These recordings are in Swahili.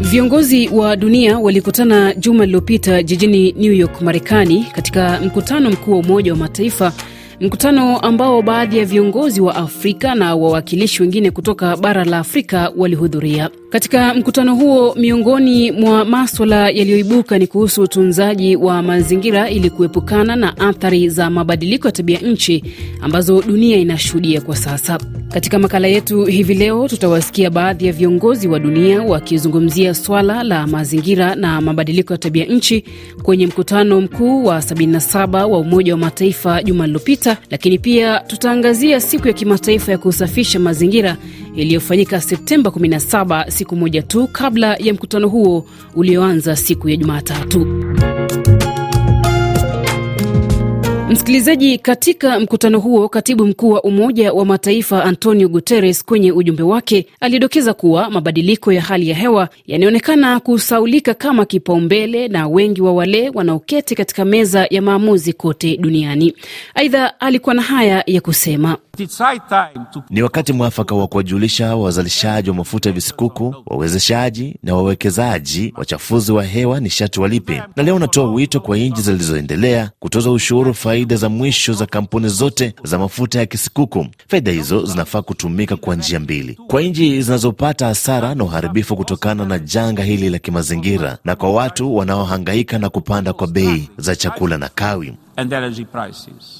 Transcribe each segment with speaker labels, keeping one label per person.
Speaker 1: Viongozi wa dunia walikutana juma lililopita jijini New York, Marekani, katika mkutano mkuu wa Umoja wa Mataifa, mkutano ambao baadhi ya viongozi wa Afrika na wawakilishi wengine kutoka bara la Afrika walihudhuria. Katika mkutano huo, miongoni mwa maswala yaliyoibuka ni kuhusu utunzaji wa mazingira ili kuepukana na athari za mabadiliko ya tabia nchi ambazo dunia inashuhudia kwa sasa. Katika makala yetu hivi leo, tutawasikia baadhi ya viongozi wa dunia wakizungumzia swala la mazingira na mabadiliko ya tabia nchi kwenye mkutano mkuu wa 77 wa Umoja wa Mataifa juma lililopita, lakini pia tutaangazia siku ya kimataifa ya kusafisha mazingira iliyofanyika Septemba 17, siku moja tu kabla ya mkutano huo ulioanza siku ya Jumatatu. Msikilizaji, katika mkutano huo, katibu mkuu wa Umoja wa Mataifa Antonio Guterres kwenye ujumbe wake alidokeza kuwa mabadiliko ya hali ya hewa yanaonekana kusaulika kama kipaumbele na wengi wa wale wanaoketi katika meza ya maamuzi kote duniani. Aidha, alikuwa na haya ya kusema:
Speaker 2: ni wakati mwafaka wa kuwajulisha wazalishaji wa mafuta ya visikuku, wawezeshaji na wawekezaji wachafuzi wa hewa nishati walipe. Na leo natoa wito kwa nchi zilizoendelea kutoza ushuru faida za mwisho za kampuni zote za mafuta ya kisikuku. Faida hizo zinafaa kutumika kwa njia mbili: kwa nchi zinazopata hasara na uharibifu kutokana na janga hili la kimazingira, na kwa watu wanaohangaika na kupanda kwa bei za chakula na kawi.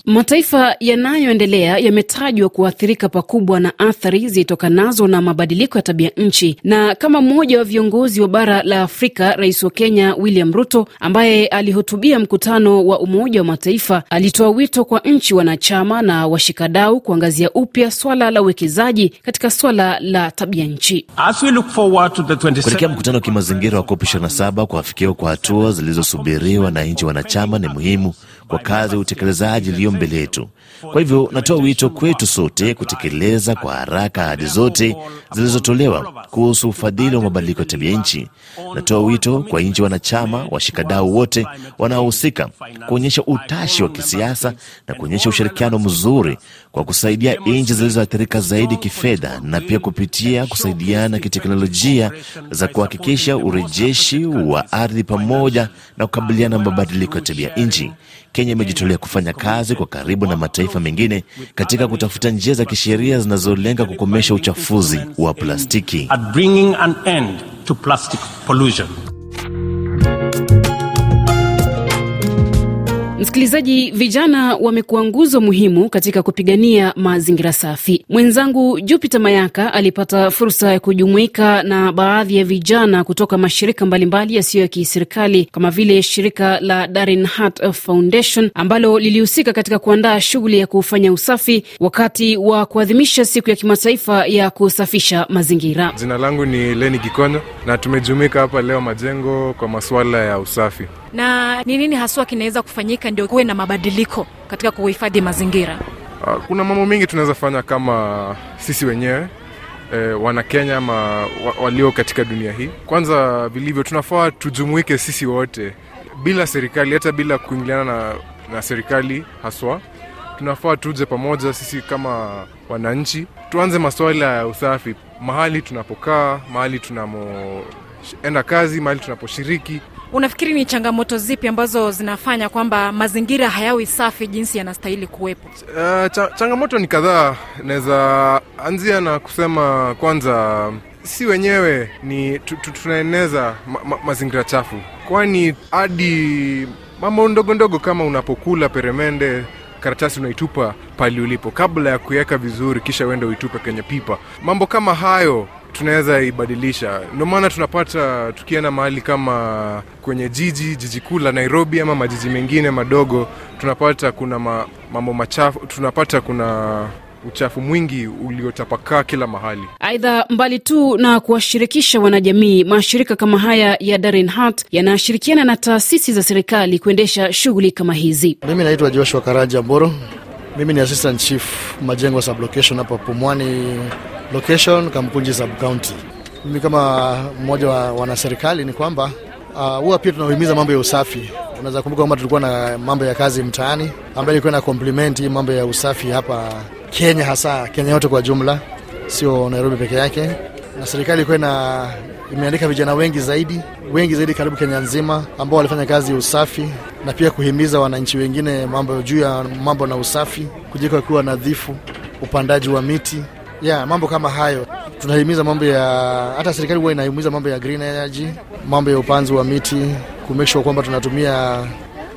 Speaker 1: Mataifa yanayoendelea yametajwa kuathirika pakubwa na athari zilitokanazo na mabadiliko ya tabia nchi, na kama mmoja wa viongozi wa bara la Afrika, rais wa Kenya William Ruto ambaye alihutubia mkutano wa Umoja wa Mataifa alitoa wito kwa nchi wanachama na washikadau kuangazia upya swala la uwekezaji katika swala la tabia nchi.
Speaker 2: Kuelekea mkutano wa kimazingira wa COP 27 kuafikiwa kwa hatua zilizosubiriwa na nchi wanachama ni muhimu kwa kazi ya utekelezaji iliyo mbele yetu. Kwa hivyo natoa wito kwetu sote kutekeleza kwa haraka ahadi zote zilizotolewa kuhusu ufadhili wa mabadiliko ya tabia nchi. Natoa wito kwa nchi wanachama, washikadau wote wanaohusika kuonyesha utashi wa kisiasa na kuonyesha ushirikiano mzuri kwa kusaidia nchi zilizoathirika zaidi kifedha na pia kupitia kusaidiana kiteknolojia za kuhakikisha urejeshi wa ardhi pamoja na kukabiliana na mabadiliko ya tabia nchi. Kenya imejitolea kufanya kazi kwa karibu na mataifa mengine katika kutafuta njia za kisheria zinazolenga kukomesha uchafuzi wa plastiki.
Speaker 1: Msikilizaji, vijana wamekuwa nguzo muhimu katika kupigania mazingira safi. Mwenzangu Jupiter Mayaka alipata fursa ya kujumuika na baadhi ya vijana kutoka mashirika mbalimbali yasiyo ya kiserikali kama vile shirika la Darin Heart Foundation ambalo lilihusika katika kuandaa shughuli ya kufanya usafi wakati wa kuadhimisha siku ya kimataifa ya kusafisha mazingira.
Speaker 3: Jina langu ni Leni Gikonyo na tumejumuika hapa leo Majengo kwa masuala ya usafi.
Speaker 4: Na ni nini haswa kinaweza kufanyika ndio kuwe na mabadiliko katika kuhifadhi mazingira?
Speaker 3: Kuna mambo mengi tunaweza fanya kama sisi wenyewe e, wana Kenya ama walio katika dunia hii. Kwanza vilivyo, tunafaa tujumuike sisi wote bila serikali, hata bila kuingiliana na, na serikali haswa. Tunafaa tuje pamoja sisi kama wananchi, tuanze masuala ya usafi mahali tunapokaa, mahali tunamoenda kazi, mahali tunaposhiriki
Speaker 4: Unafikiri ni changamoto zipi ambazo zinafanya kwamba mazingira hayawi safi jinsi yanastahili kuwepo?
Speaker 3: Uh, cha, changamoto ni kadhaa. Naweza anzia na kusema kwanza, si wenyewe ni tunaeneza ma, ma, mazingira chafu, kwani hadi mambo ndogo ndogo kama unapokula peremende karatasi unaitupa pali ulipo kabla ya kuiweka vizuri, kisha uende uitupe kwenye pipa. Mambo kama hayo tunaweza ibadilisha. Ndio maana tunapata tukienda mahali kama kwenye jiji jiji kuu la Nairobi ama majiji mengine madogo, tunapata kuna ma, mambo machafu, tunapata kuna uchafu mwingi uliotapakaa kila mahali.
Speaker 1: Aidha, mbali tu na kuwashirikisha wanajamii, mashirika kama haya ya Darren Hart yanashirikiana na taasisi za serikali kuendesha shughuli kama hizi.
Speaker 5: Mimi naitwa Joshua Karaja Mboro. Mimi ni assistant chief majengo sublocation hapa Pumwani location Kamkunji sub county. Mimi kama mmoja wa wanaserikali ni kwamba huwa uh, pia tunahimiza mambo ya usafi. Unaweza kumbuka kwamba tulikuwa na mambo ya kazi mtaani ambayo ilikuwa na komplimenti mambo ya usafi hapa Kenya, hasa Kenya yote kwa jumla, sio Nairobi peke yake, na serikali ilikuwa na imeandika vijana wengi zaidi wengi zaidi karibu Kenya nzima ambao walifanya kazi usafi na pia kuhimiza wananchi wengine mambo juu ya mambo na usafi, kujika kuwa nadhifu, upandaji wa miti yeah, mambo kama hayo. Tunahimiza mambo ya hata serikali huwa inahimiza mambo ya green energy, mambo ya upanzi wa miti, ku make sure kwamba tunatumia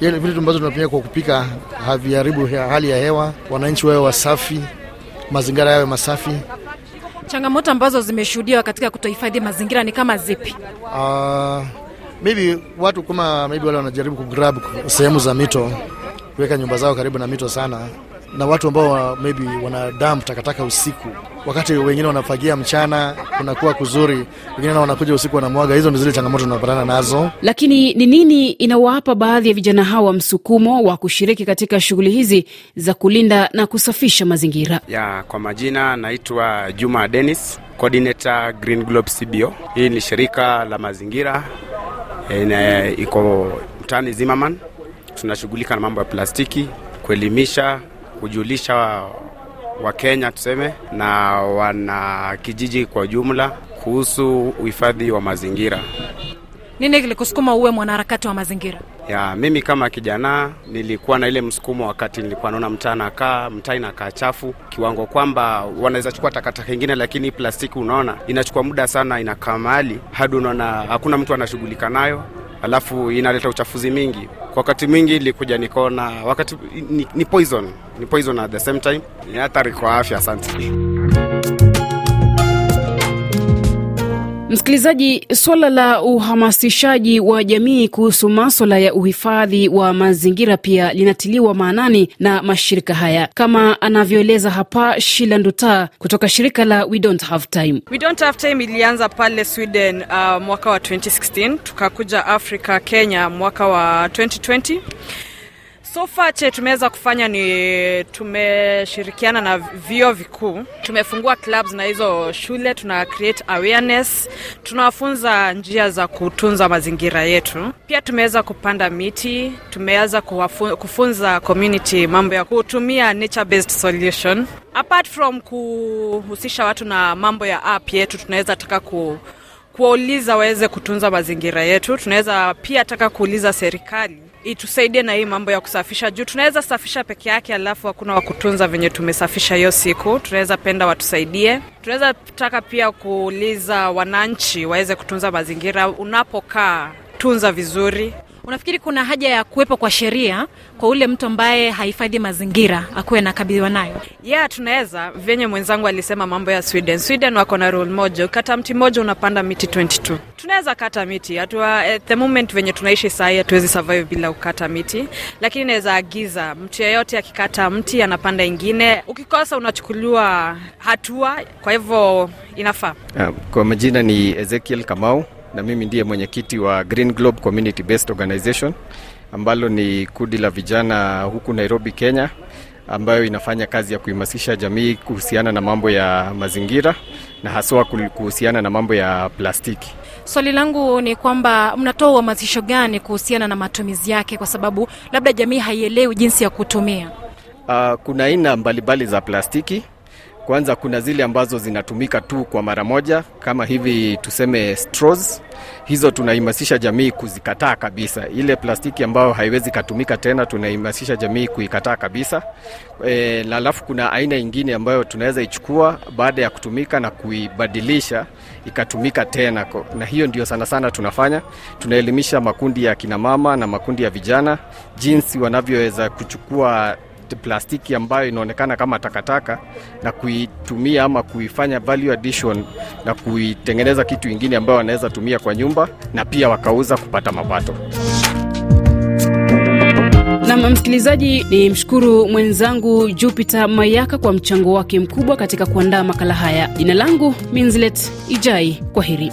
Speaker 5: yale vitu ambazo tunatumia kwa kupika haviharibu hali ya hewa, wananchi wawe wasafi, mazingira yawe masafi.
Speaker 4: Changamoto ambazo zimeshuhudiwa katika kutohifadhi mazingira ni kama zipi?
Speaker 5: Uh, maybe watu kama maybe wale wanajaribu kugrab sehemu za mito, kuweka nyumba zao karibu na mito sana, na watu ambao maybe wana dump takataka usiku, wakati wengine wanafagia mchana, kunakuwa kuzuri, wengine nao wanakuja usiku wanamwaga. Hizo ni zile changamoto tunapatana nazo.
Speaker 1: Lakini ni nini inawapa baadhi ya vijana hawa msukumo wa kushiriki katika shughuli hizi za kulinda na kusafisha mazingira?
Speaker 6: Ya, kwa majina naitwa Juma Dennis, coordinator Green Globe CBO. Hii ni shirika la mazingira iko mtaani Zimmerman. Tunashughulika na mambo ya plastiki, kuelimisha, kujulisha Wakenya tuseme na wana kijiji kwa jumla kuhusu uhifadhi wa mazingira.
Speaker 4: Nini kilikusukuma uwe mwanaharakati wa mazingira?
Speaker 6: Ya, mimi kama kijana nilikuwa na ile msukumo wakati nilikuwa naona mtaa nakaa mtaa inakaa chafu kiwango kwamba wanaweza chukua takataka ingine, lakini plastiki unaona inachukua muda sana, inakaa mahali hadi unaona hakuna mtu anashughulika nayo, alafu inaleta uchafuzi mingi. Kwa wakati mwingi ilikuja nikaona wakati ni, ni poison, ni poison at the same time, ni hatari kwa afya. Asante.
Speaker 1: Msikilizaji, suala la uhamasishaji wa jamii kuhusu maswala ya uhifadhi wa mazingira pia linatiliwa maanani na mashirika haya, kama anavyoeleza hapa Shila Nduta kutoka shirika la We Don't Have Time.
Speaker 7: We Don't Have Time ilianza pale Sweden uh, mwaka wa 2016 tukakuja Afrika, Kenya mwaka wa 2020 So che tumeweza kufanya ni tumeshirikiana na vio vikuu, tumefungua clubs na hizo shule, tuna create awareness, tunawafunza njia za kutunza mazingira yetu. Pia tumeweza kupanda miti, tumeweza kufunza community mambo ya kutumia nature based solution. Apart from kuhusisha watu na mambo ya app yetu, tunaweza taka ku kuwauliza waweze kutunza mazingira yetu. Tunaweza pia taka kuuliza serikali itusaidie na hii mambo ya kusafisha, juu tunaweza safisha peke yake alafu hakuna wa kutunza venye tumesafisha hiyo siku. Tunaweza penda watusaidie. Tunaweza taka pia kuuliza wananchi waweze kutunza mazingira. Unapokaa tunza vizuri.
Speaker 4: Unafikiri kuna haja ya kuwepo kwa sheria kwa ule mtu ambaye hahifadhi mazingira akuwe anakabiliwa nayo?
Speaker 7: Yeah, tunaweza venye mwenzangu alisema mambo ya Sweden. Sweden wako na rule moja, ukata mti moja unapanda miti 22. Tunaweza kata miti hatua, at the moment venye tunaishi sahii hatuwezi survive bila kukata miti, lakini naweza agiza mtu yeyote akikata mti anapanda ingine, ukikosa unachukuliwa hatua. Kwa hivyo inafaa.
Speaker 8: Kwa majina ni Ezekiel Kamau na mimi ndiye mwenyekiti wa Green Globe Community Based Organization ambalo ni kundi la vijana huku Nairobi, Kenya, ambayo inafanya kazi ya kuhamasisha jamii kuhusiana na mambo ya mazingira na haswa kuhusiana na mambo ya plastiki.
Speaker 4: Swali langu ni kwamba mnatoa uhamasisho gani kuhusiana na matumizi yake, kwa sababu labda jamii haielewi jinsi ya kutumia?
Speaker 8: Uh, kuna aina mbalimbali za plastiki kwanza kuna zile ambazo zinatumika tu kwa mara moja, kama hivi tuseme straws. Hizo tunaihamasisha jamii kuzikataa kabisa. Ile plastiki ambayo haiwezi katumika tena, tunaihamasisha jamii kuikataa kabisa. E, na alafu kuna aina ingine ambayo tunaweza ichukua baada ya kutumika na kuibadilisha ikatumika tena, na hiyo ndio sana sana tunafanya. Tunaelimisha makundi ya kinamama na makundi ya vijana jinsi wanavyoweza kuchukua plastiki ambayo inaonekana kama takataka na kuitumia ama kuifanya value addition na kuitengeneza kitu ingine ambayo wanaweza tumia kwa nyumba na pia wakauza kupata mapato.
Speaker 1: Nam msikilizaji, ni mshukuru mwenzangu Jupiter Mayaka kwa mchango wake mkubwa katika kuandaa makala haya. Jina langu Minzlet Ijai, kwa heri.